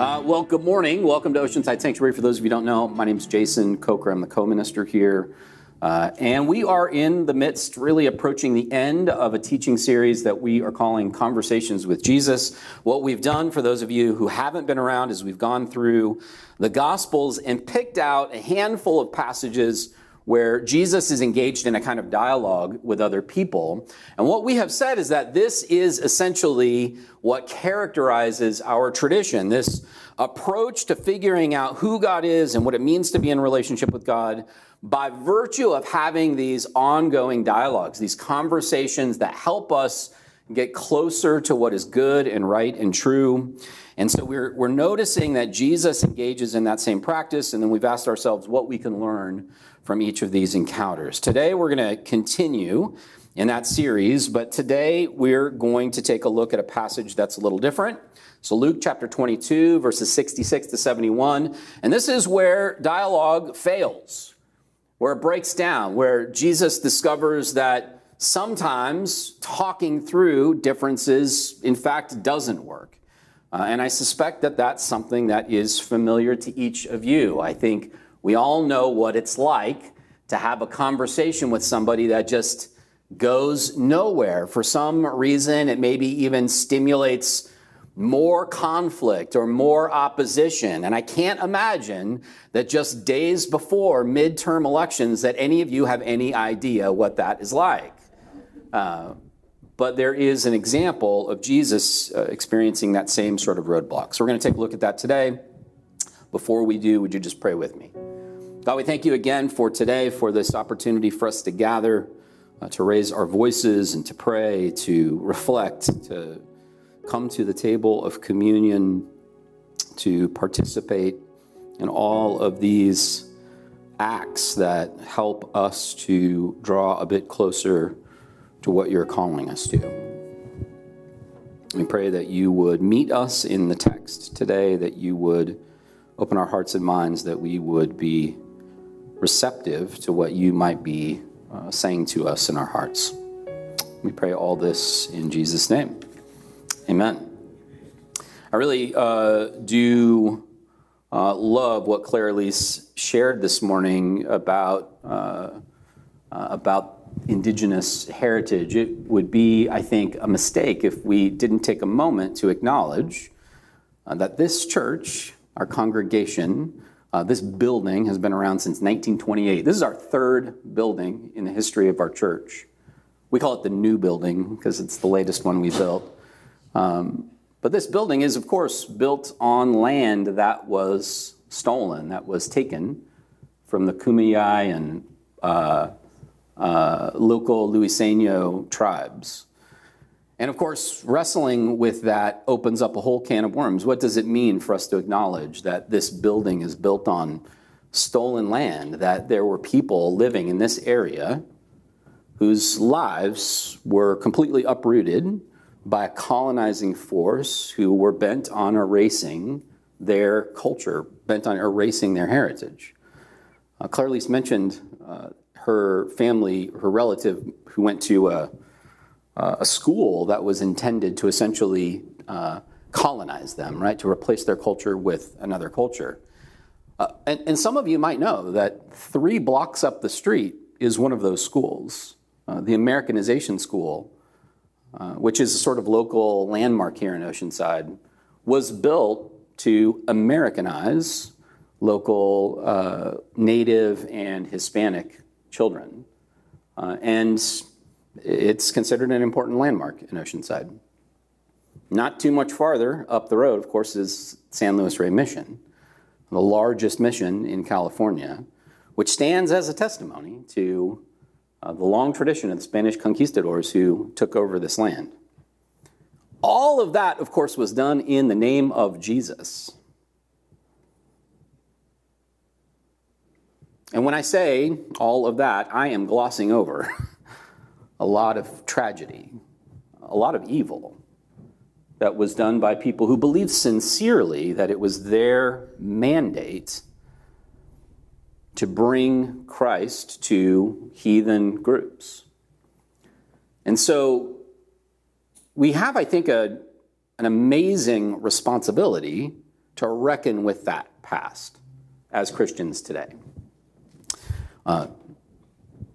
Uh, well, good morning. Welcome to Oceanside Sanctuary. For those of you who don't know, my name is Jason Coker. I'm the co-minister here. Uh, and we are in the midst, really approaching the end of a teaching series that we are calling Conversations with Jesus. What we've done, for those of you who haven't been around, is we've gone through the Gospels and picked out a handful of passages where Jesus is engaged in a kind of dialogue with other people. And what we have said is that this is essentially what characterizes our tradition this approach to figuring out who God is and what it means to be in relationship with God by virtue of having these ongoing dialogues, these conversations that help us get closer to what is good and right and true. And so we're, we're noticing that Jesus engages in that same practice, and then we've asked ourselves what we can learn from each of these encounters. Today we're going to continue in that series, but today we're going to take a look at a passage that's a little different. So, Luke chapter 22, verses 66 to 71. And this is where dialogue fails where it breaks down, where Jesus discovers that sometimes talking through differences, in fact, doesn't work. Uh, and I suspect that that's something that is familiar to each of you. I think we all know what it's like to have a conversation with somebody that just goes nowhere. For some reason, it maybe even stimulates more conflict or more opposition. And I can't imagine that just days before midterm elections that any of you have any idea what that is like. Uh, but there is an example of Jesus uh, experiencing that same sort of roadblock. So we're going to take a look at that today. Before we do, would you just pray with me? God, we thank you again for today, for this opportunity for us to gather, uh, to raise our voices and to pray, to reflect, to come to the table of communion to participate in all of these acts that help us to draw a bit closer to what you're calling us to. We pray that you would meet us in the text today, that you would open our hearts and minds, that we would be receptive to what you might be uh, saying to us in our hearts. We pray all this in Jesus' name. Amen. I really uh, do uh, love what Claire Elise shared this morning about uh, uh, about indigenous heritage. It would be, I think, a mistake if we didn't take a moment to acknowledge uh, that this church, our congregation, uh, this building has been around since 1928. This is our third building in the history of our church. We call it the new building because it's the latest one we built. Um, but this building is, of course, built on land that was stolen, that was taken from the Kumeyaay and uh, uh, local Luiseno tribes. And of course, wrestling with that opens up a whole can of worms. What does it mean for us to acknowledge that this building is built on stolen land, that there were people living in this area whose lives were completely uprooted by a colonizing force who were bent on erasing their culture, bent on erasing their heritage. Uh, Claire Elise mentioned uh, her family, her relative, who went to a, a school that was intended to essentially uh, colonize them, right, to replace their culture with another culture. Uh, and, and, some of you might know that three blocks up the street is one of those schools, uh, the Americanization School uh, which is a sort of local landmark here in Oceanside, was built to Americanize local uh, Native and Hispanic children. Uh, and it's considered an important landmark in Oceanside. Not too much farther up the road, of course, is San Luis Rey Mission, the largest mission in California, which stands as a testimony to uh, the long tradition of the Spanish conquistadors who took over this land. All of that, of course, was done in the name of Jesus. And when I say all of that, I am glossing over a lot of tragedy, a lot of evil that was done by people who believed sincerely that it was their mandate to bring Christ to heathen groups. And so we have, I think, a, an amazing responsibility to reckon with that past as Christians today. Uh,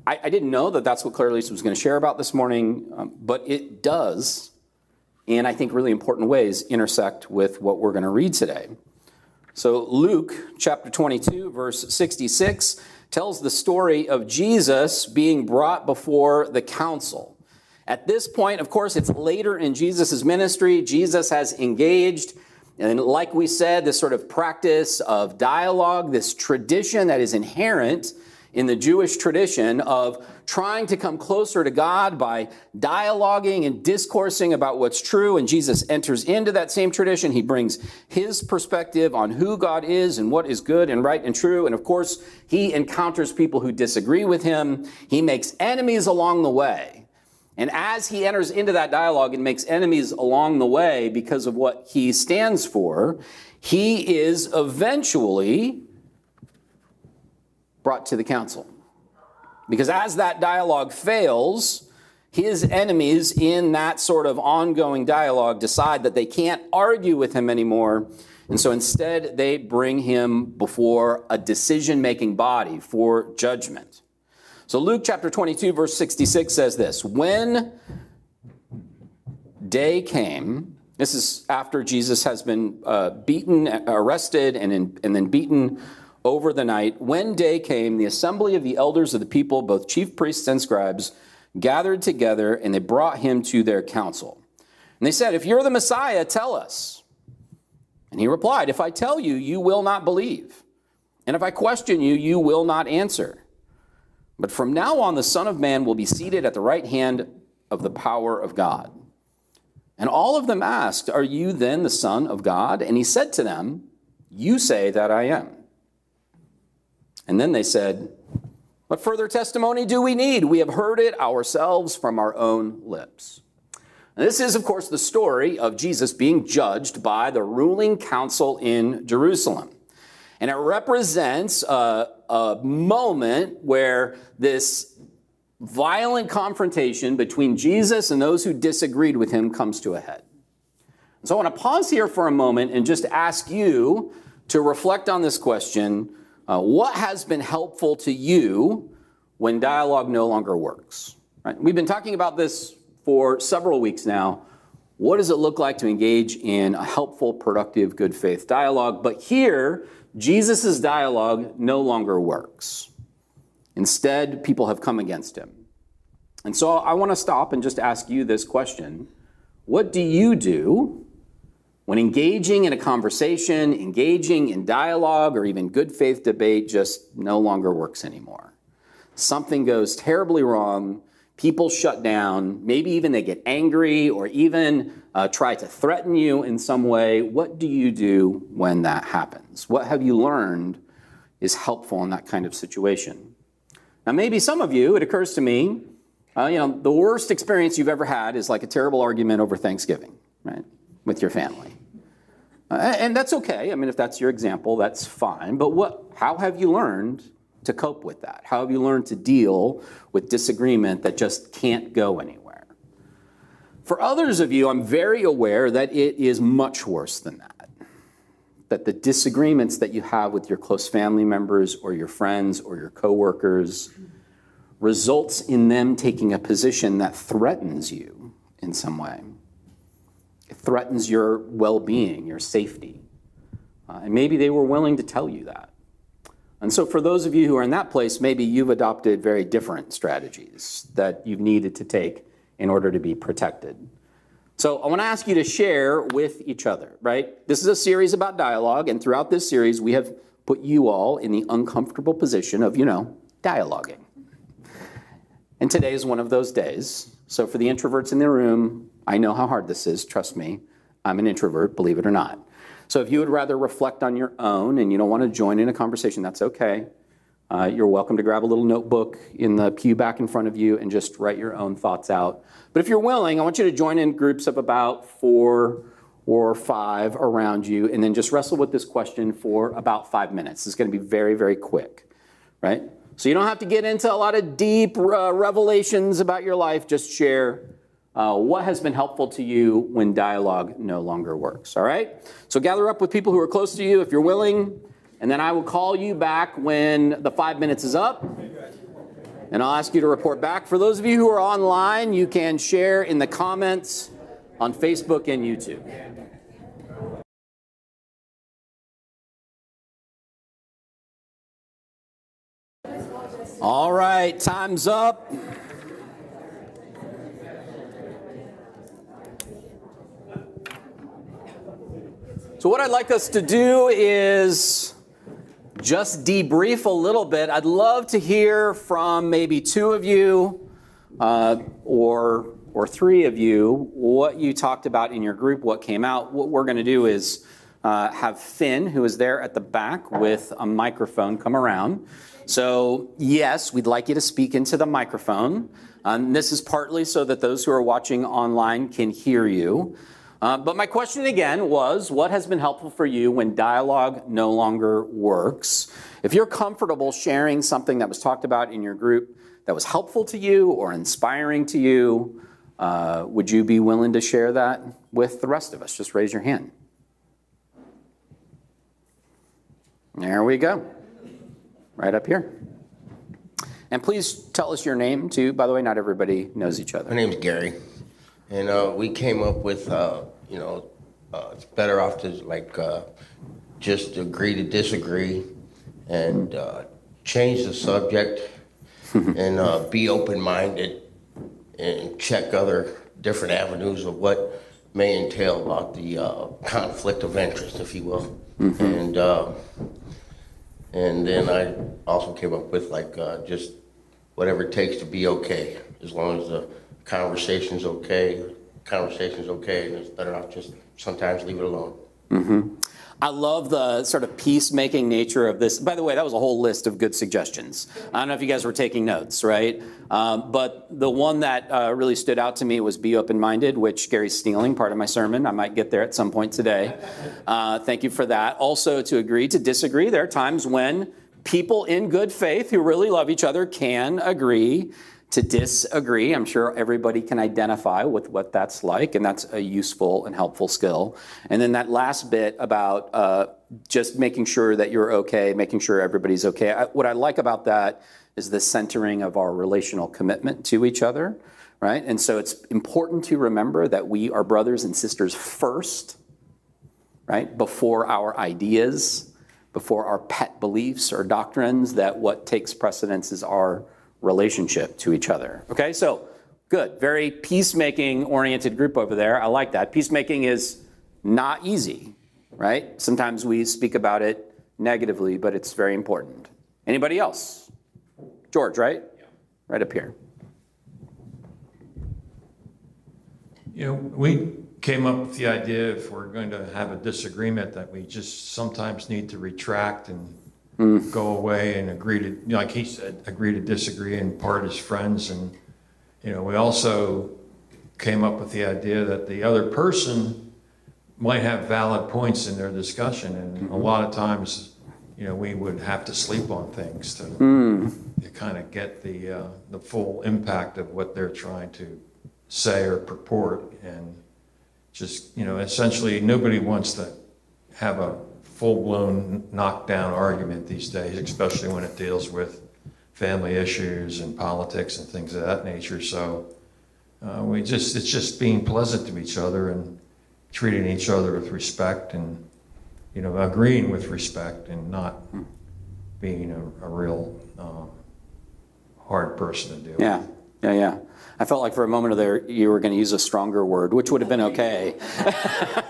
I, I, didn't know that that's what Claire-Lise was going to share about this morning, um, but it does, in I think really important ways, intersect with what we're going to read today. So, Luke chapter 22, verse 66 tells the story of Jesus being brought before the council. At this point, of course, it's later in Jesus' ministry. Jesus has engaged and like we said, this sort of practice of dialogue, this tradition that is inherent in the Jewish tradition of trying to come closer to God by dialoguing and discoursing about what's true. And Jesus enters into that same tradition. He brings his perspective on who God is and what is good and right and true. And of course, he encounters people who disagree with him. He makes enemies along the way. And as he enters into that dialogue and makes enemies along the way because of what he stands for, he is eventually brought to the council. Because as that dialogue fails, his enemies in that sort of ongoing dialogue decide that they can't argue with him anymore. And so instead, they bring him before a decision making body for judgment. So Luke chapter 22, verse 66 says this When day came, this is after Jesus has been uh, beaten, arrested, and, in, and then beaten over the night. When day came, the assembly of the elders of the people, both chief priests and scribes, gathered together and they brought him to their council. And they said, If you're the Messiah, tell us. And he replied, If I tell you, you will not believe. And if I question you, you will not answer. But from now on, the Son of Man will be seated at the right hand of the power of God. And all of them asked, Are you then the Son of God? And he said to them, You say that I am. And then they said, What further testimony do we need? We have heard it ourselves from our own lips. And this is, of course, the story of Jesus being judged by the ruling council in Jerusalem. And it represents a, a moment where this violent confrontation between Jesus and those who disagreed with him comes to a head. So I want to pause here for a moment and just ask you to reflect on this question uh, What has been helpful to you when dialogue no longer works? Right? We've been talking about this for several weeks now. What does it look like to engage in a helpful, productive, good faith dialogue? But here, Jesus' dialogue no longer works. Instead, people have come against him. And so I want to stop and just ask you this question What do you do when engaging in a conversation, engaging in dialogue, or even good faith debate just no longer works anymore? Something goes terribly wrong people shut down, maybe even they get angry or even uh, try to threaten you in some way. What do you do when that happens? What have you learned is helpful in that kind of situation? Now, maybe some of you, it occurs to me, uh, you know, the worst experience you've ever had is like a terrible argument over Thanksgiving, right, with your family. And that's okay. I mean, if that's your example, that's fine. But what, how have you learned to cope with that? How have you learned to deal with disagreement that just can't go anywhere? For others of you, I'm very aware that it is much worse than that. That the disagreements that you have with your close family members or your friends or your coworkers results in them taking a position that threatens you in some way. Threatens your well being, your safety. Uh, and maybe they were willing to tell you that. And so, for those of you who are in that place, maybe you've adopted very different strategies that you've needed to take in order to be protected. So, I want to ask you to share with each other, right? This is a series about dialogue, and throughout this series, we have put you all in the uncomfortable position of, you know, dialoguing. And today is one of those days. So, for the introverts in the room, I know how hard this is, trust me. I'm an introvert, believe it or not. So if you would rather reflect on your own and you don't want to join in a conversation, that's okay. Uh, you're welcome to grab a little notebook in the pew back in front of you and just write your own thoughts out. But if you're willing, I want you to join in groups of about four or five around you and then just wrestle with this question for about five minutes. It's going to be very, very quick, right? So you don't have to get into a lot of deep uh, revelations about your life. Just share uh, what has been helpful to you when dialogue no longer works. All right? So gather up with people who are close to you if you're willing, and then I will call you back when the five minutes is up. And I'll ask you to report back. For those of you who are online, you can share in the comments on Facebook and YouTube. All right, time's up. So, what I'd like us to do is just debrief a little bit. I'd love to hear from maybe two of you uh, or, or three of you what you talked about in your group, what came out. What we're going to do is uh, have Finn, who is there at the back with a microphone, come around. So, yes, we'd like you to speak into the microphone. Um, this is partly so that those who are watching online can hear you. Uh, but my question again was what has been helpful for you when dialogue no longer works? If you're comfortable sharing something that was talked about in your group that was helpful to you or inspiring to you, uh, would you be willing to share that with the rest of us? Just raise your hand. There we go. Right up here. And please tell us your name too. By the way, not everybody knows each other. My name's Gary. And uh, we came up with uh, you know, uh, it's better off to like uh, just agree to disagree and uh, change the subject and uh, be open minded and check other different avenues of what may entail about the uh, conflict of interest, if you will. Mm-hmm. And uh, and then I also came up with like just whatever it takes to be okay, as long as the conversation's okay, conversation's okay, and it's better off just sometimes leave it alone. Mm-hmm. I love the sort of peacemaking nature of this. By the way, that was a whole list of good suggestions. I don't know if you guys were taking notes, right? Um, but the one that uh, really stood out to me was be open minded, which Gary's stealing part of my sermon. I might get there at some point today. Uh, thank you for that. Also, to agree to disagree. There are times when people in good faith who really love each other can agree to disagree. I'm sure everybody can identify with what that's like, and that's a useful and helpful skill. And then that last bit about uh, just making sure that you're okay, making sure everybody's okay. I, what I like about that is the centering of our relational commitment to each other, right? And so it's important to remember that we are brothers and sisters first, right? Before our ideas, before our pet beliefs or doctrines, that what takes precedence is our relationship to each other. Okay, so good. Very peacemaking oriented group over there. I like that. Peacemaking is not easy, right? Sometimes we speak about it negatively, but it's very important. Anybody else? George, right? Yeah. Right up here. You know, we came up with the idea if we're going to have a disagreement that we just sometimes need to retract and mm. go away and agree to, like he said, agree to disagree and part as friends. And, you know, we also came up with the idea that the other person might have valid points in their discussion. And mm-hmm. a lot of times, you know, we would have to sleep on things to, mm. to kind of get the, uh, the full impact of what they're trying to say or purport. And just, you know, essentially nobody wants to have a full-blown knockdown argument these days, especially when it deals with family issues and politics and things of that nature. So uh, we just it's just being pleasant to each other and treating each other with respect and you know agreeing with respect and not being a, a real um, hard person to deal yeah. with. Yeah, yeah, yeah. I felt like for a moment there you were going to use a stronger word, which would have been okay.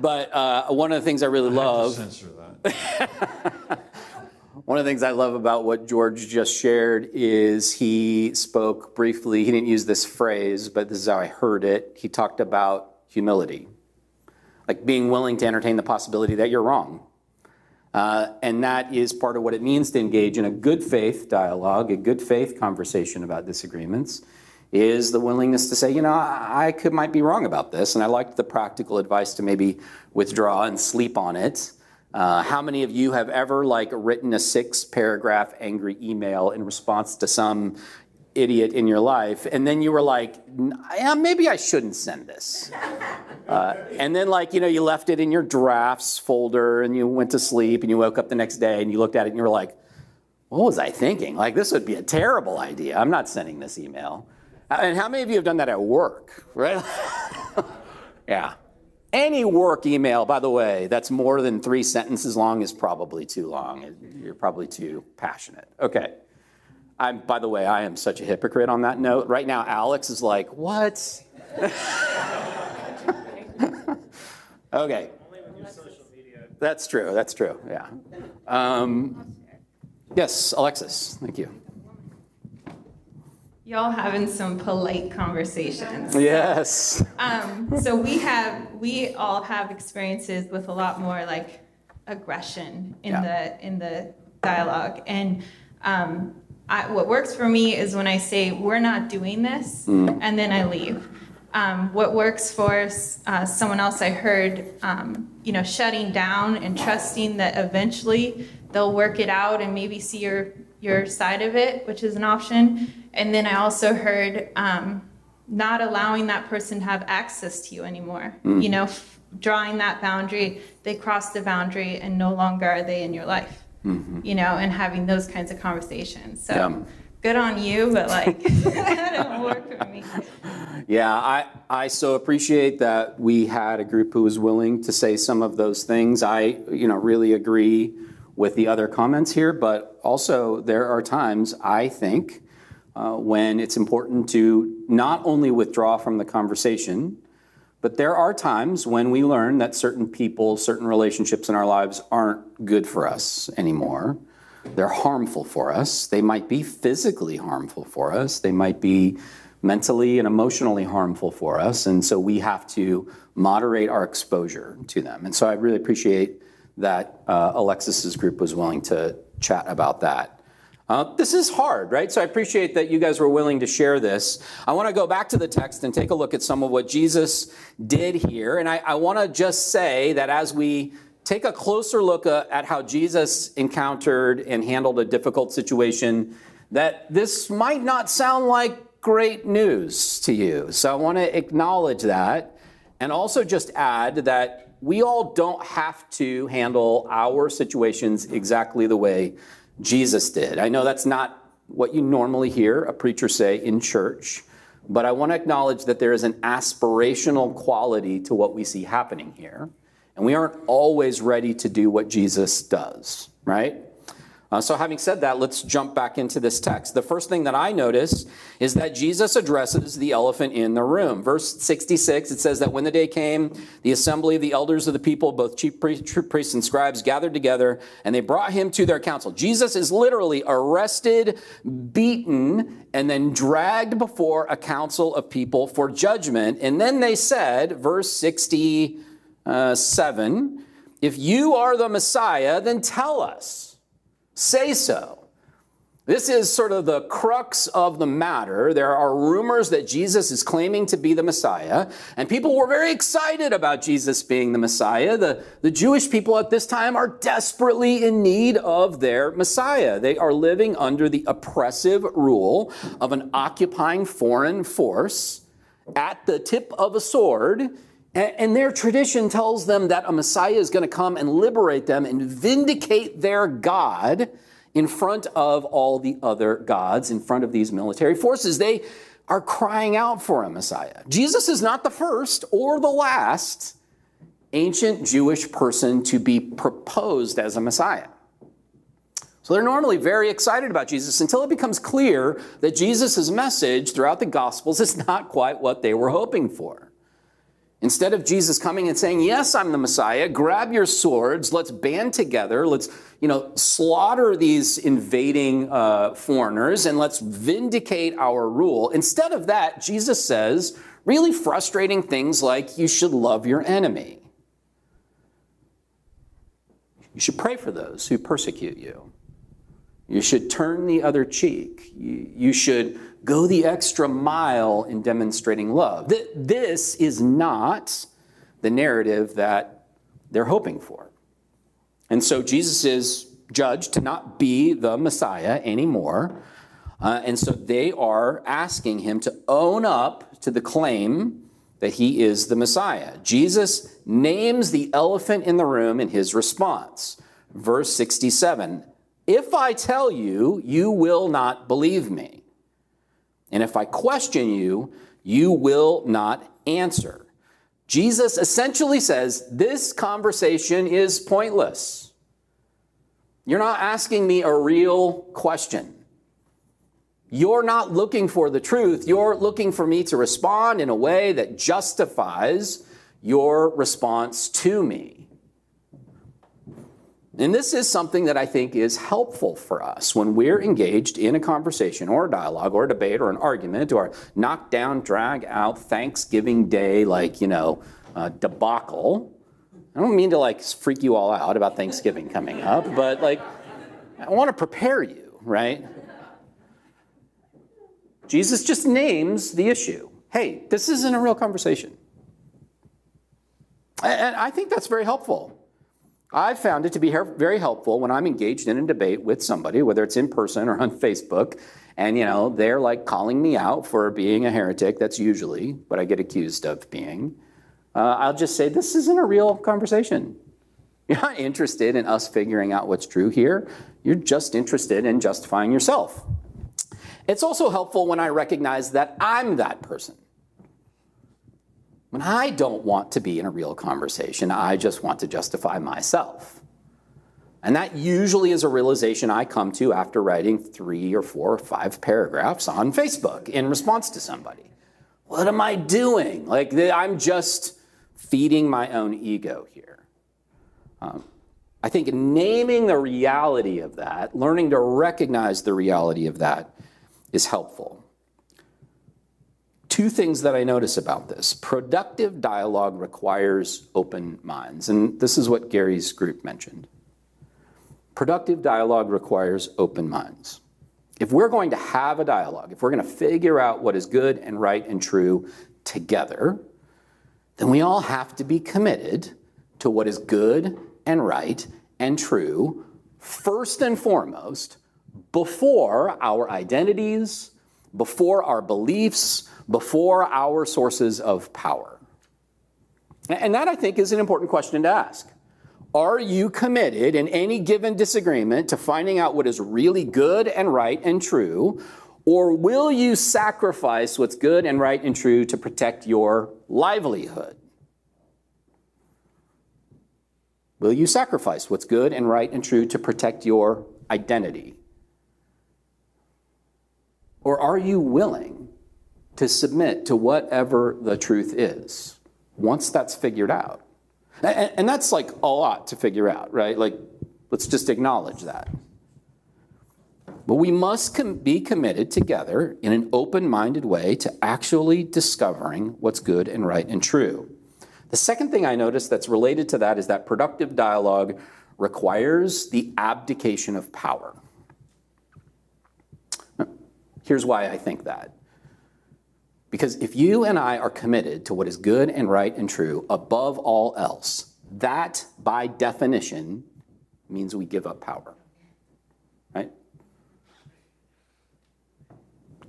But uh, one of the things I really I love. censor that. one of the things I love about what George just shared is he spoke briefly. He didn't use this phrase, but this is how I heard it. He talked about humility, like being willing to entertain the possibility that you're wrong. Uh, and that is part of what it means to engage in a good faith dialogue, a good faith conversation about disagreements is the willingness to say, you know, I could might be wrong about this, and I liked the practical advice to maybe withdraw and sleep on it. Uh, how many of you have ever like written a six paragraph angry email in response to some idiot in your life, and then you were like, yeah, maybe I shouldn't send this. Uh, and then, like, you know, you left it in your drafts folder and you went to sleep and you woke up the next day and you looked at it and you were like, what was I thinking? Like, this would be a terrible idea. I'm not sending this email. And how many of you have done that at work, right? yeah. Any work email, by the way, that's more than three sentences long is probably too long. You're probably too passionate. Okay. I'm, by the way, I am such a hypocrite on that note. Right now, Alex is like, what? okay. That's true. That's true. Yeah. Um, yes, Alexis. Thank you. Y'all having some polite conversations. Yes. Um, so we have, we all have experiences with a lot more like aggression in Yeah. the in the dialogue, and um, I, what works for me is when I say we're not doing this, and then I leave. Um, what works for uh, someone else, I heard, um, you know, shutting down and trusting that eventually they'll work it out and maybe see your your side of it, which is an option. And then I also heard um, not allowing that person to have access to you anymore. You know, f- drawing that boundary, they cross the boundary and no longer are they in your life. You know, and having those kinds of conversations. So Yeah. good on you, but like that don't work for me. Yeah, I, I so appreciate that we had a group who was willing to say some of those things. I, you know, really agree with the other comments here, but also there are times I think uh, when it's important to not only withdraw from the conversation, but there are times when we learn that certain people, certain relationships in our lives aren't good for us anymore. They're harmful for us. They might be physically harmful for us. They might be mentally and emotionally harmful for us. And so we have to moderate our exposure to them. And so I really appreciate that uh, Alexis's group was willing to chat about that. Uh, this is hard, right? So I appreciate that you guys were willing to share this. I want to go back to the text and take a look at some of what Jesus did here. And I, I want to just say that as we take a closer look uh, at how Jesus encountered and handled a difficult situation, that this might not sound like great news to you. So I want to acknowledge that and also just add that we all don't have to handle our situations exactly the way Jesus did. I know that's not what you normally hear a preacher say in church, but I want to acknowledge that there is an aspirational quality to what we see happening here. And we aren't always ready to do what Jesus does, right? Uh, so, having said that, let's jump back into this text. The first thing that I notice is that Jesus addresses the elephant in the room. Verse 66, it says that when the day came, the assembly of the elders of the people, both chief priests and scribes, gathered together and they brought him to their council. Jesus is literally arrested, beaten, and then dragged before a council of people for judgment. And then they said, verse 67, if you are the Messiah, then tell us say so. This is sort of the crux of the matter. There are rumors that Jesus is claiming to be the Messiah, and people were very excited about Jesus being the Messiah. The, the Jewish people at this time are desperately in need of their Messiah. They are living under the oppressive rule of an occupying foreign force at the tip of a sword. And their tradition tells them that a Messiah is going to come and liberate them and vindicate their God in front of all the other gods, in front of these military forces. They are crying out for a Messiah. Jesus is not the first or the last ancient Jewish person to be proposed as a Messiah. So they're normally very excited about Jesus until it becomes clear that Jesus' message throughout the Gospels is not quite what they were hoping for. Instead of Jesus coming and saying, Yes, I'm the Messiah, grab your swords, let's band together, let's you know, slaughter these invading uh, foreigners, and let's vindicate our rule. Instead of that, Jesus says really frustrating things like, You should love your enemy. You should pray for those who persecute you. You should turn the other cheek. You, you should go the extra mile in demonstrating love. Th- this is not the narrative that they're hoping for. And so Jesus is judged to not be the Messiah anymore. Uh, and so they are asking him to own up to the claim that he is the Messiah. Jesus names the elephant in the room in his response. Verse 67 If I tell you, you will not believe me. And if I question you, you will not answer. Jesus essentially says, This conversation is pointless. You're not asking me a real question. You're not looking for the truth. You're looking for me to respond in a way that justifies your response to me. And this is something that I think is helpful for us when we're engaged in a conversation or a dialogue or a debate or an argument or a knockdown, drag out Thanksgiving Day, like, you know, uh, debacle. I don't mean to like freak you all out about Thanksgiving coming up, but like, I want to prepare you, right? Jesus just names the issue. Hey, this isn't a real conversation. And I think that's very helpful. I've found it to be very helpful when I'm engaged in a debate with somebody, whether it's in person or on Facebook, and you know they're like calling me out for being a heretic. That's usually what I get accused of being. Uh, I'll just say this isn't a real conversation. You're not interested in us figuring out what's true here. You're just interested in justifying yourself. It's also helpful when I recognize that I'm that person. When I don't want to be in a real conversation, I just want to justify myself. And that usually is a realization I come to after writing three or four or five paragraphs on Facebook in response to somebody. What am I doing? Like, I'm just feeding my own ego here. Um, I think naming the reality of that, learning to recognize the reality of that, is helpful. Two things that I notice about this productive dialogue requires open minds, and this is what Gary's group mentioned. Productive dialogue requires open minds. If we're going to have a dialogue, if we're going to figure out what is good and right and true together, then we all have to be committed to what is good and right and true, first and foremost, before our identities, before our beliefs, before our sources of power? And that, I think, is an important question to ask. Are you committed in any given disagreement to finding out what is really good and right and true? Or will you sacrifice what's good and right and true to protect your livelihood? Will you sacrifice what's good and right and true to protect your identity? Or are you willing to submit to whatever the truth is once that's figured out? And, and that's like a lot to figure out, right? Like, let's just acknowledge that. But we must com- be committed together in an open minded way to actually discovering what's good and right and true. The second thing I notice that's related to that is that productive dialogue requires the abdication of power. Here's why I think that. Because if you and I are committed to what is good and right and true above all else, that by definition means we give up power. Right?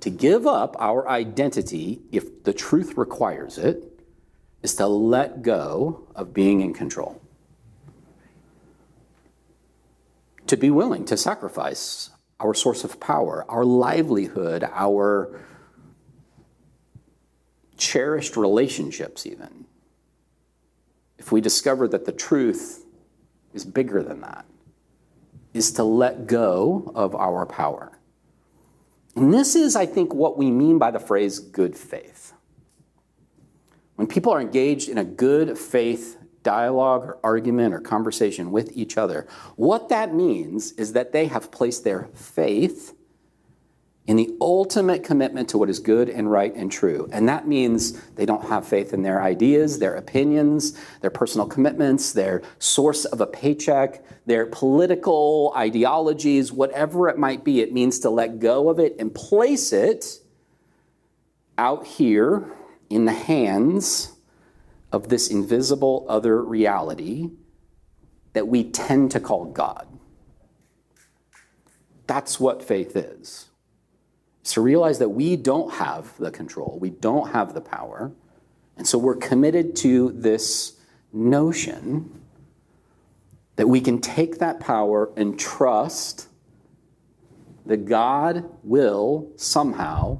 To give up our identity, if the truth requires it, is to let go of being in control. To be willing to sacrifice our source of power, our livelihood, our cherished relationships, even. If we discover that the truth is bigger than that, is to let go of our power. And this is, I think, what we mean by the phrase good faith. When people are engaged in a good faith dialogue or argument or conversation with each other. What that means is that they have placed their faith in the ultimate commitment to what is good and right and true. And that means they don't have faith in their ideas, their opinions, their personal commitments, their source of a paycheck, their political ideologies, whatever it might be. It means to let go of it and place it out here in the hands of this invisible other reality that we tend to call God. That's what faith is. is to realize that we don't have the control, we don't have the power. And so we're committed to this notion that we can take that power and trust that God will somehow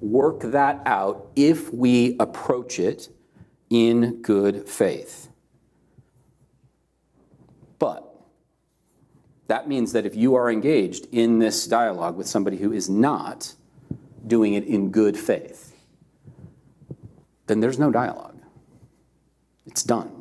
work that out if we approach it in good faith. But that means that if you are engaged in this dialogue with somebody who is not doing it in good faith, then there's no dialogue. It's done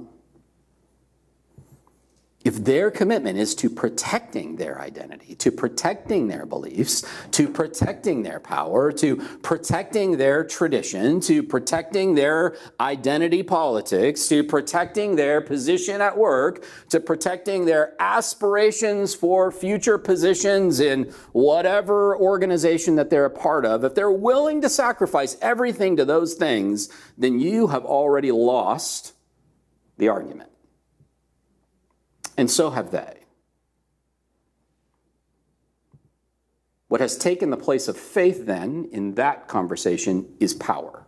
their commitment is to protecting their identity, to protecting their beliefs, to protecting their power, to protecting their tradition, to protecting their identity politics, to protecting their position at work, to protecting their aspirations for future positions in whatever organization that they're a part of, if they're willing to sacrifice everything to those things, then you have already lost the argument and so have they. What has taken the place of faith then in that conversation is power.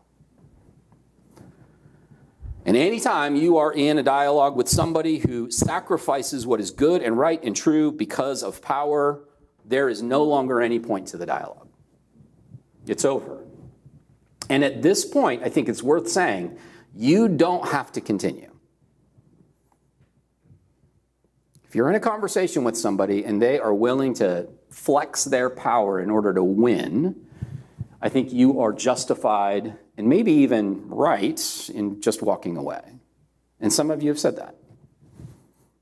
And anytime you are in a dialogue with somebody who sacrifices what is good and right and true because of power, there is no longer any point to the dialogue. It's over. And at this point, I think it's worth saying you don't have to continue. If you're in a conversation with somebody and they are willing to flex their power in order to win, I think you are justified and maybe even right in just walking away. And some of you have said that.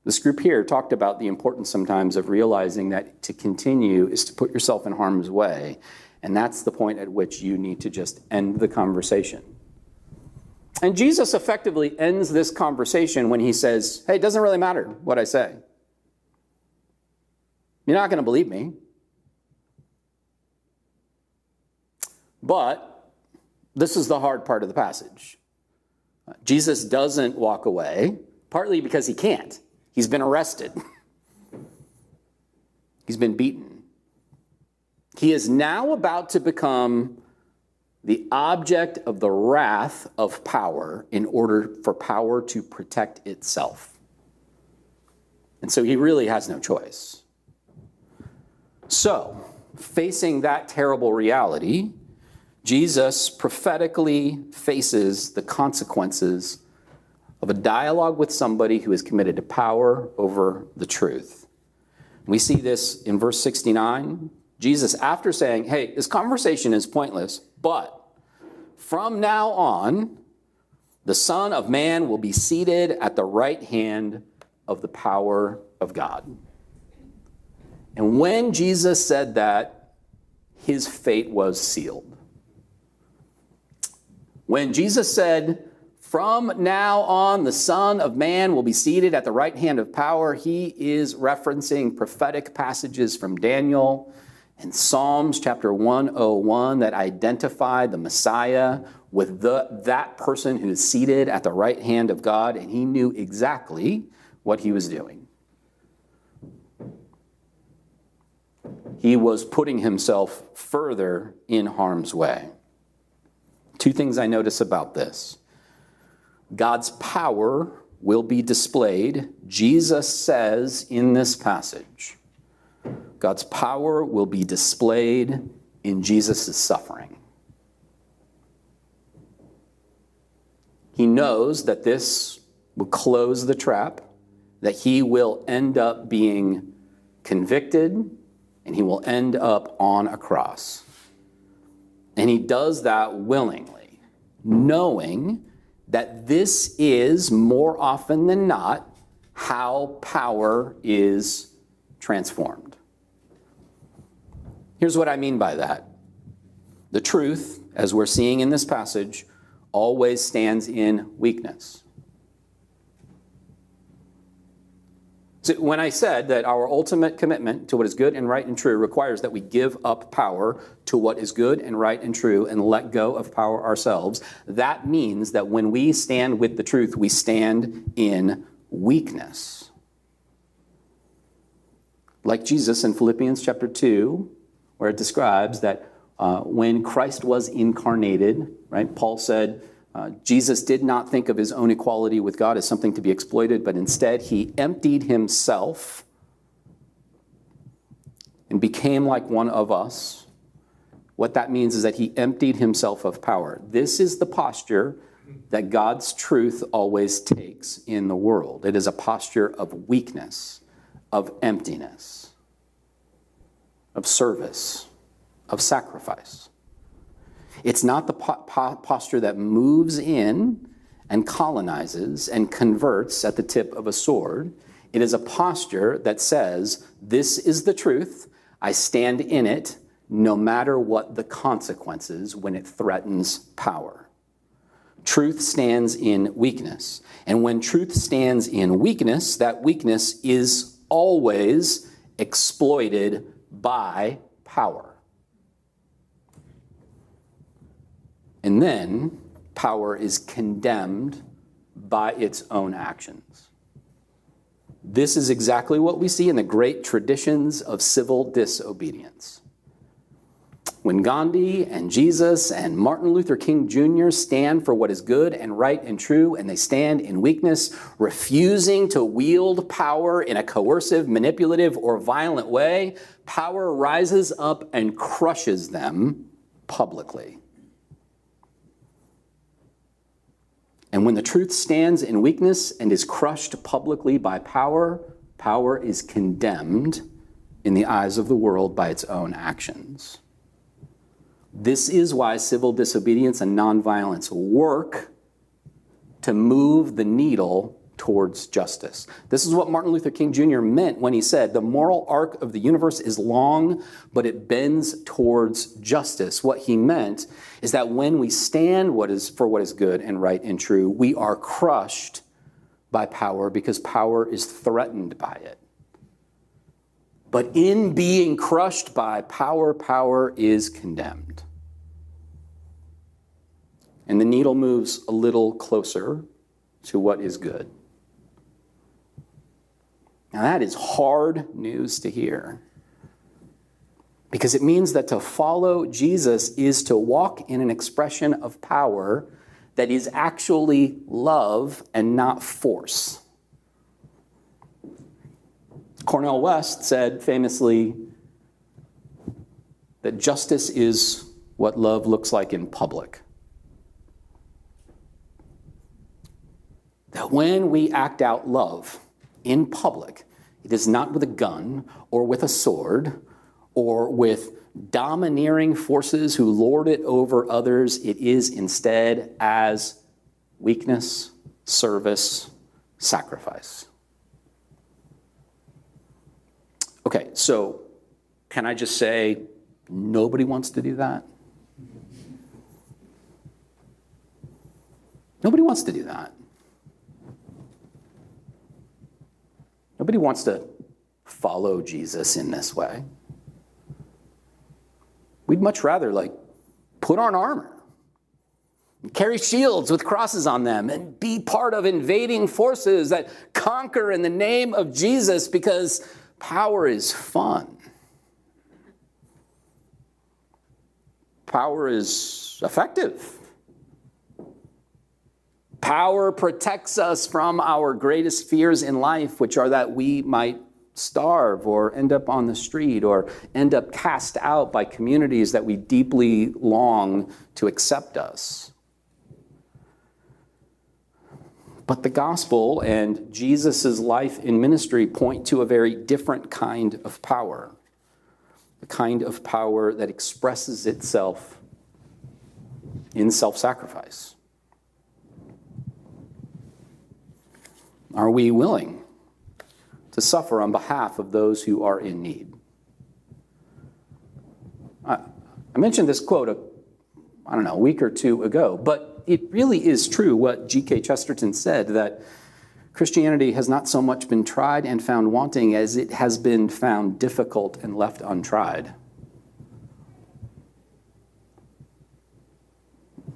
This group here talked about the importance sometimes of realizing that to continue is to put yourself in harm's way. And that's the point at which you need to just end the conversation. And Jesus effectively ends this conversation when he says, Hey, it doesn't really matter what I say. You're not going to believe me. But this is the hard part of the passage. Jesus doesn't walk away, partly because he can't. He's been arrested, he's been beaten. He is now about to become the object of the wrath of power in order for power to protect itself. And so he really has no choice. So, facing that terrible reality, Jesus prophetically faces the consequences of a dialogue with somebody who is committed to power over the truth. We see this in verse 69. Jesus, after saying, Hey, this conversation is pointless, but from now on, the Son of Man will be seated at the right hand of the power of God. And when Jesus said that, his fate was sealed. When Jesus said, From now on, the Son of Man will be seated at the right hand of power, he is referencing prophetic passages from Daniel and Psalms chapter 101 that identify the Messiah with the, that person who is seated at the right hand of God, and he knew exactly what he was doing. He was putting himself further in harm's way. Two things I notice about this God's power will be displayed. Jesus says in this passage, God's power will be displayed in Jesus' suffering. He knows that this will close the trap, that he will end up being convicted and he will end up on a cross. And he does that willingly, knowing that this is more often than not how power is transformed. Here's what I mean by that the truth, as we're seeing in this passage, always stands in weakness. So when I said that our ultimate commitment to what is good and right and true requires that we give up power to what is good and right and true and let go of power ourselves, that means that when we stand with the truth, we stand in weakness. Like Jesus in Philippians chapter 2, where it describes that Uh, when Christ was incarnated, right, Paul said, uh, Jesus did not think of his own equality with God as something to be exploited, but instead he emptied himself and became like one of us. What that means is that he emptied himself of power. This is the posture that God's truth always takes in the world. It is a posture of weakness, of emptiness, of service, of sacrifice. It's not the po- po- posture that moves in and colonizes and converts at the tip of a sword. It is a posture that says, This is the truth. I stand in it no matter what the consequences when it threatens power. Truth stands in weakness. And when truth stands in weakness, that weakness is always exploited by power. And then power is condemned by its own actions. This is exactly what we see in the great traditions of civil disobedience. When Gandhi and Jesus and Martin Luther King Jr. stand for what is good and right and true, and they stand in weakness, refusing to wield power in a coercive, manipulative, or violent way, power rises up and crushes them publicly. And when the truth stands in weakness and is crushed publicly by power, power is condemned in the eyes of the world by its own actions. This is why civil disobedience and nonviolence work to move the needle towards justice. This is what Martin Luther King Jr. meant when he said, The moral arc of the universe is long, but it bends towards justice. What he meant is that when we stand what is, for what is good and right and true, we are crushed by power because power is threatened by it. But in being crushed by power, power is condemned. And the needle moves a little closer to what is good. Now, that is hard news to hear because it means that to follow Jesus is to walk in an expression of power that is actually love and not force. Cornel West said famously that justice is what love looks like in public. That when we act out love, in public. It is not with a gun or with a sword or with domineering forces who lord it over others. It is instead as weakness, service, sacrifice. Okay, so can I just say nobody wants to do that? Nobody wants to do that. Nobody wants to follow Jesus in this way. We'd much rather, like, put on armor, carry shields with crosses on them, and be part of invading forces that conquer in the name of Jesus because power is fun. Power is effective. Power protects us from our greatest fears in life, which are that we might starve or end up on the street or end up cast out by communities that we deeply long to accept us. But the gospel and Jesus' life in ministry point to a very different kind of power, the kind of power that expresses itself in self sacrifice. Are we willing to suffer on behalf of those who are in need? I, I mentioned this quote, a, I don't know, a week or two ago, but it really is true what G.K. Chesterton said that Christianity has not so much been tried and found wanting as it has been found difficult and left untried.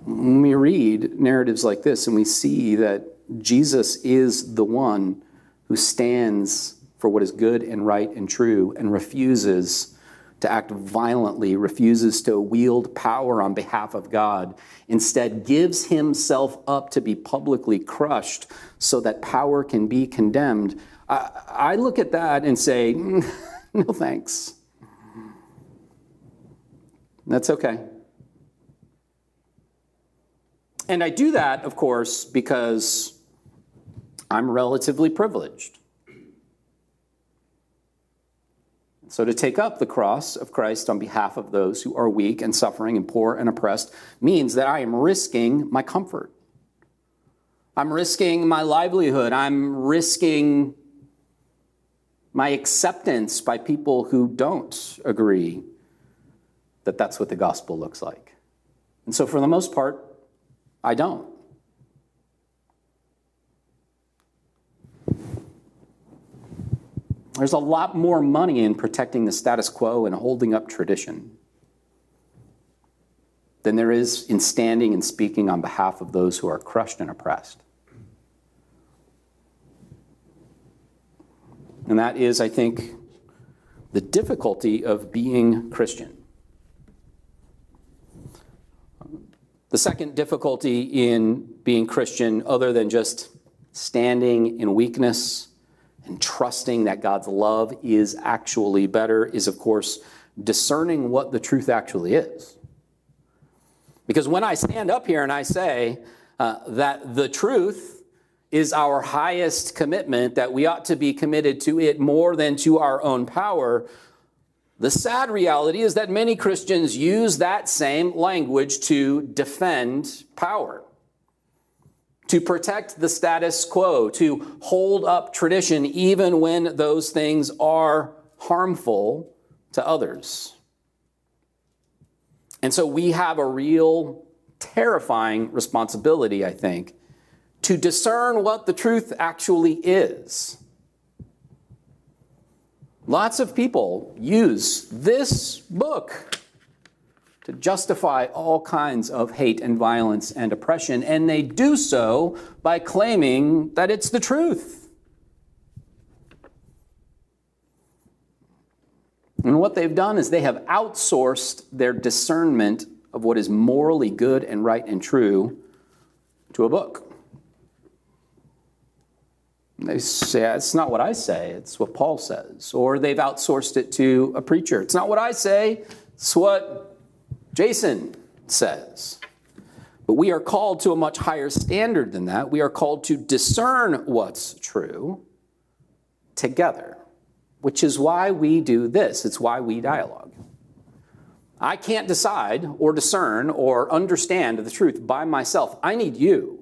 When we read narratives like this and we see that Jesus is the one who stands for what is good and right and true and refuses to act violently, refuses to wield power on behalf of God, instead gives himself up to be publicly crushed so that power can be condemned, I, I look at that and say, no thanks. That's okay. And I do that, of course, because I'm relatively privileged. So, to take up the cross of Christ on behalf of those who are weak and suffering and poor and oppressed means that I am risking my comfort. I'm risking my livelihood. I'm risking my acceptance by people who don't agree that that's what the gospel looks like. And so, for the most part, I don't. There's a lot more money in protecting the status quo and holding up tradition than there is in standing and speaking on behalf of those who are crushed and oppressed. And that is, I think, the difficulty of being Christian. The second difficulty in being Christian, other than just standing in weakness and trusting that God's love is actually better, is of course discerning what the truth actually is. Because when I stand up here and I say uh, that the truth is our highest commitment, that we ought to be committed to it more than to our own power, the sad reality is that many Christians use that same language to defend power, to protect the status quo, to hold up tradition even when those things are harmful to others. And so we have a real terrifying responsibility, I think, to discern what the truth actually is Lots of people use this book to justify all kinds of hate and violence and oppression, and they do so by claiming that it's the truth. And what they've done is they have outsourced their discernment of what is morally good and right and true to a book. They say, it's not what I say, it's what Paul says. Or they've outsourced it to a preacher. It's not what I say, it's what Jason says. But we are called to a much higher standard than that. We are called to discern what's true together, which is why we do this. It's why we dialogue. I can't decide or discern or understand the truth by myself. I need you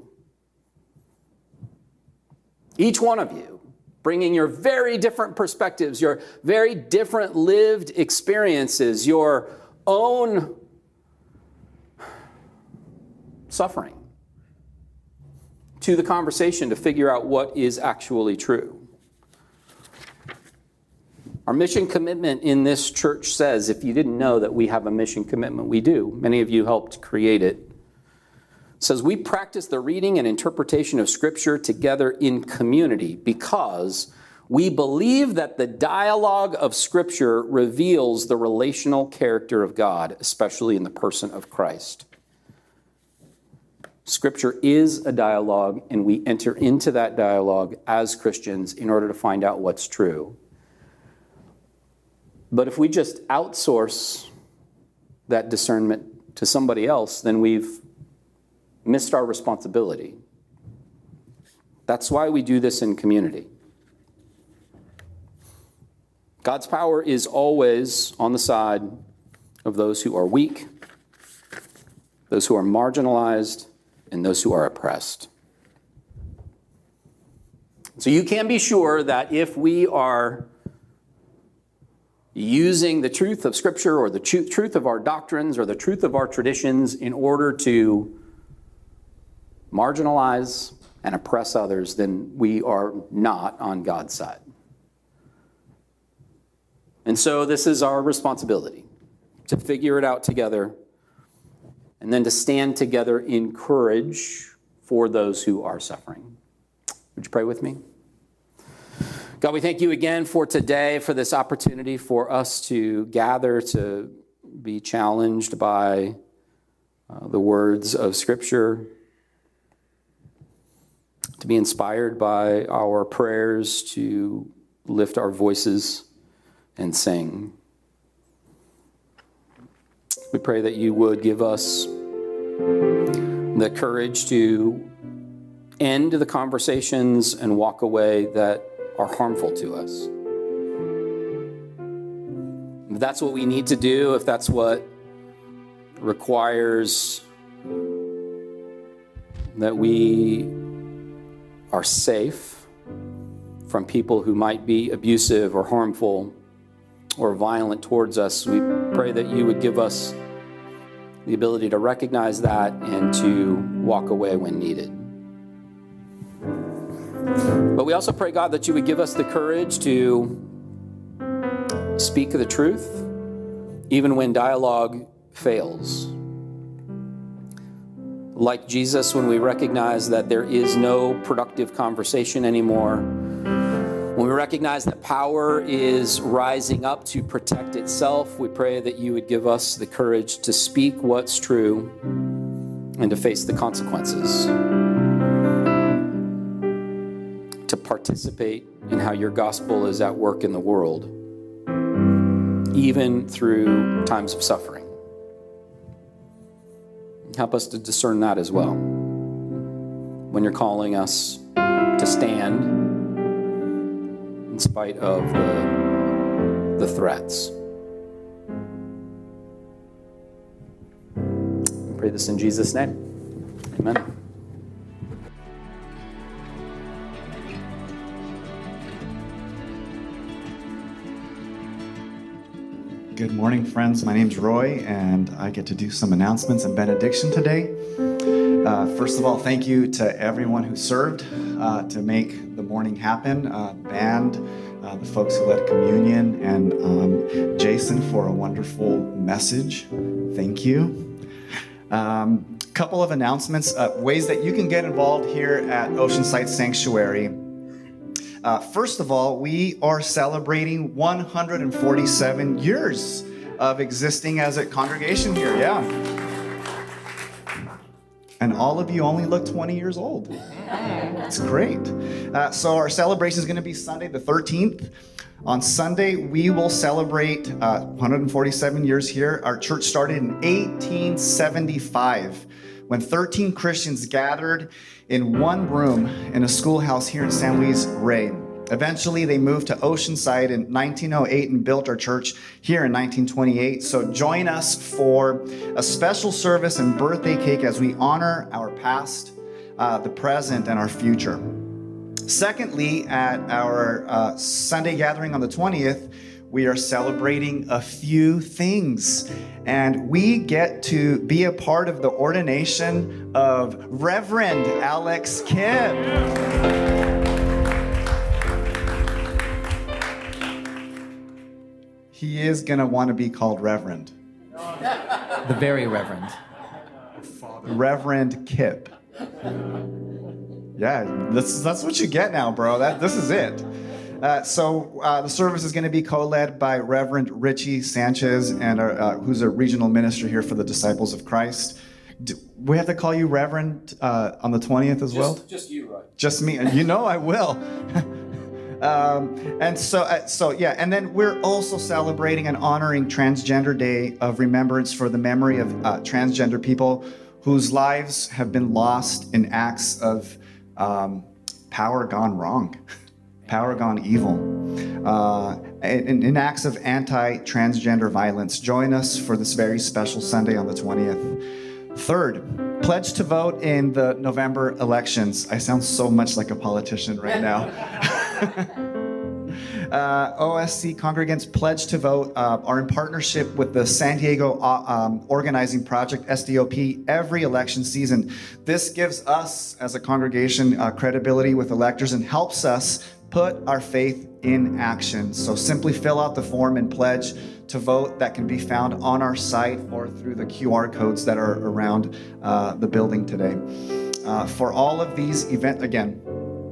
each one of you, bringing your very different perspectives, your very different lived experiences, your own suffering to the conversation to figure out what is actually true. Our mission commitment in this church says, if you didn't know that we have a mission commitment, we do. Many of you helped create it says we practice the reading and interpretation of Scripture together in community because we believe that the dialogue of Scripture reveals the relational character of God, especially in the person of Christ. Scripture is a dialogue, and we enter into that dialogue as Christians in order to find out what's true. But if we just outsource that discernment to somebody else, then we've missed our responsibility. That's why we do this in community. God's power is always on the side of those who are weak, those who are marginalized, and those who are oppressed. So you can be sure that if we are using the truth of Scripture or the truth of our doctrines or the truth of our traditions in order to marginalize and oppress others, then we are not on God's side. And so this is our responsibility to figure it out together and then to stand together in courage for those who are suffering. Would you pray with me? God, we thank you again for today, for this opportunity for us to gather to be challenged by uh, the words of Scripture, to be inspired by our prayers, to lift our voices and sing. We pray that you would give us the courage to end the conversations and walk away that are harmful to us. If that's what we need to do, if that's what requires that we are safe from people who might be abusive or harmful or violent towards us, we pray that you would give us the ability to recognize that and to walk away when needed. But we also pray, God, that you would give us the courage to speak the truth, even when dialogue fails. Like Jesus, when we recognize that there is no productive conversation anymore, when we recognize that power is rising up to protect itself, we pray that you would give us the courage to speak what's true and to face the consequences to participate in how your gospel is at work in the world, even through times of suffering. Help us to discern that as well. When you're calling us to stand in spite of the, the threats. We pray this in Jesus' name. Amen. Good morning, friends. My name's Roy, and I get to do some announcements and benediction today. Uh, first of all, thank you to everyone who served uh, to make the morning happen. Uh, band, uh, the folks who led communion, and um, Jason for a wonderful message. Thank you. Um, couple of announcements, uh, ways that you can get involved here at Oceanside Sanctuary. Uh, first of all, we are celebrating 147 years of existing as a congregation here. Yeah. And all of you only look 20 years old. It's great. Uh, so, our celebration is going to be Sunday, the 13th. On Sunday, we will celebrate uh, 147 years here. Our church started in 1875 when 13 Christians gathered in one room in a schoolhouse here in San Luis Rey. Eventually, they moved to Oceanside in 1908 and built our church here in 1928. So, join us for a special service and birthday cake as we honor our past, uh, the present, and our future. Secondly, at our uh, Sunday gathering on the 20th, we are celebrating a few things. And we get to be a part of the ordination of Reverend Alex Kim. He is going to want to be called Reverend. The very Reverend. Reverend Kip. Yeah, this, that's what you get now, bro. That, this is it. Uh, so uh, the service is going to be co-led by Reverend Richie Sanchez, and our, uh, who's a regional minister here for the Disciples of Christ. Do we have to call you Reverend uh, on the twentieth as well. Just you, right? Just me, and you know I will. um, and so, uh, so yeah, and then we're also celebrating and honoring Transgender Day of Remembrance for the memory of uh, transgender people whose lives have been lost in acts of um, power gone wrong. power gone evil, uh, in, in acts of anti transgender violence. Join us for this very special Sunday on the 20th. Third, pledge to vote in the November elections. I sound so much like a politician right now. uh, OSC congregants pledge to vote uh, are in partnership with the San Diego uh, um, Organizing Project, SDOP, every election season. This gives us, as a congregation, uh, credibility with electors and helps us put our faith in action. So simply fill out the form and pledge to vote that can be found on our site or through the QR codes that are around uh, the building today. Uh, for all of these events, again,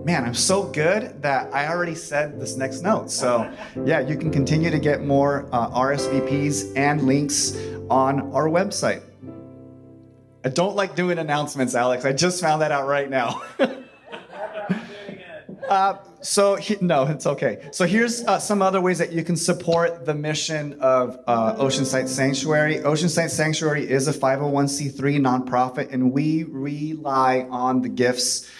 man, I'm so good that I already said this next note. So, yeah, you can continue to get more uh, RSVPs and links on our website. I don't like doing announcements, Alex. I just found that out right now. uh, so he, no, it's okay. So here's uh, some other ways that you can support the mission of uh, Oceanside Sanctuary. Oceanside Sanctuary is a 501c3 nonprofit, and we rely on the gifts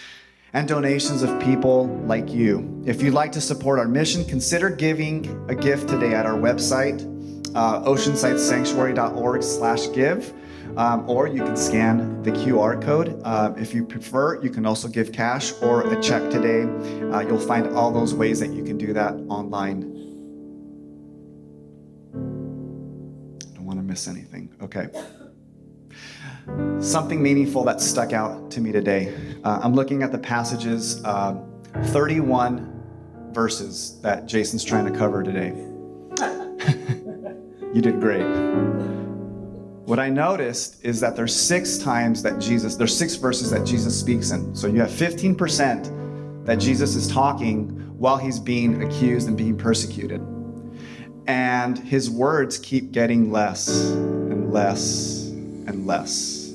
and donations of people like you. If you'd like to support our mission, consider giving a gift today at our website, uh, oceansidesanctuary.org/give. Um, or you can scan the QR code. Uh, if you prefer, you can also give cash or a check today. Uh, you'll find all those ways that you can do that online. I don't want to miss anything. Okay. Something meaningful that stuck out to me today. Uh, I'm looking at the passages, uh, 31 verses that Jason's trying to cover today. you did great. What I noticed is that there's six times that Jesus, there's six verses that Jesus speaks in. So you have 15% that Jesus is talking while he's being accused and being persecuted. And his words keep getting less and less and less.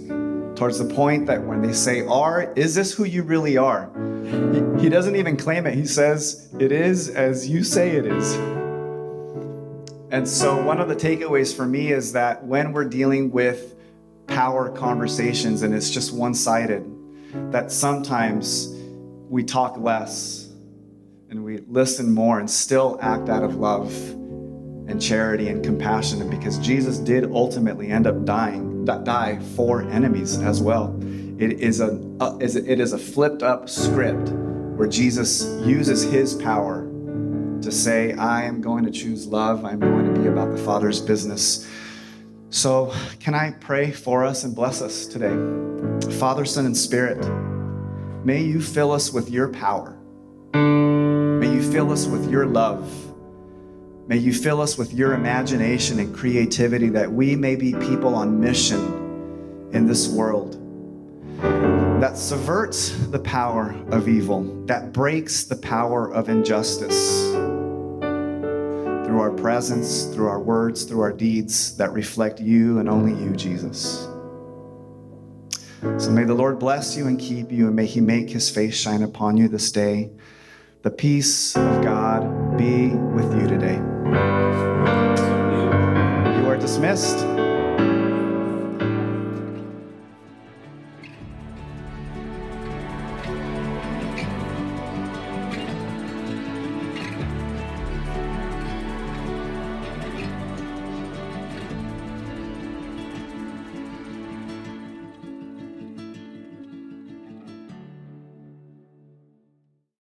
Towards the point that when they say, Are, is this who you really are? He, he doesn't even claim it. He says, It is as you say it is. And so, one of the takeaways for me is that when we're dealing with power conversations and it's just one sided, that sometimes we talk less and we listen more and still act out of love and charity and compassion. And because Jesus did ultimately end up dying, die for enemies as well. It is a, it is a flipped up script where Jesus uses his power to say, I am going to choose love. I'm going to be about the Father's business. So, can I pray for us and bless us today? Father, Son, and Spirit, may you fill us with your power. May you fill us with your love. May you fill us with your imagination and creativity that we may be people on mission in this world that subverts the power of evil, that breaks the power of injustice through our presence, through our words, through our deeds that reflect you and only you, Jesus. So may the Lord bless you and keep you, and may he make his face shine upon you this day. The peace of God be with you today. You are dismissed.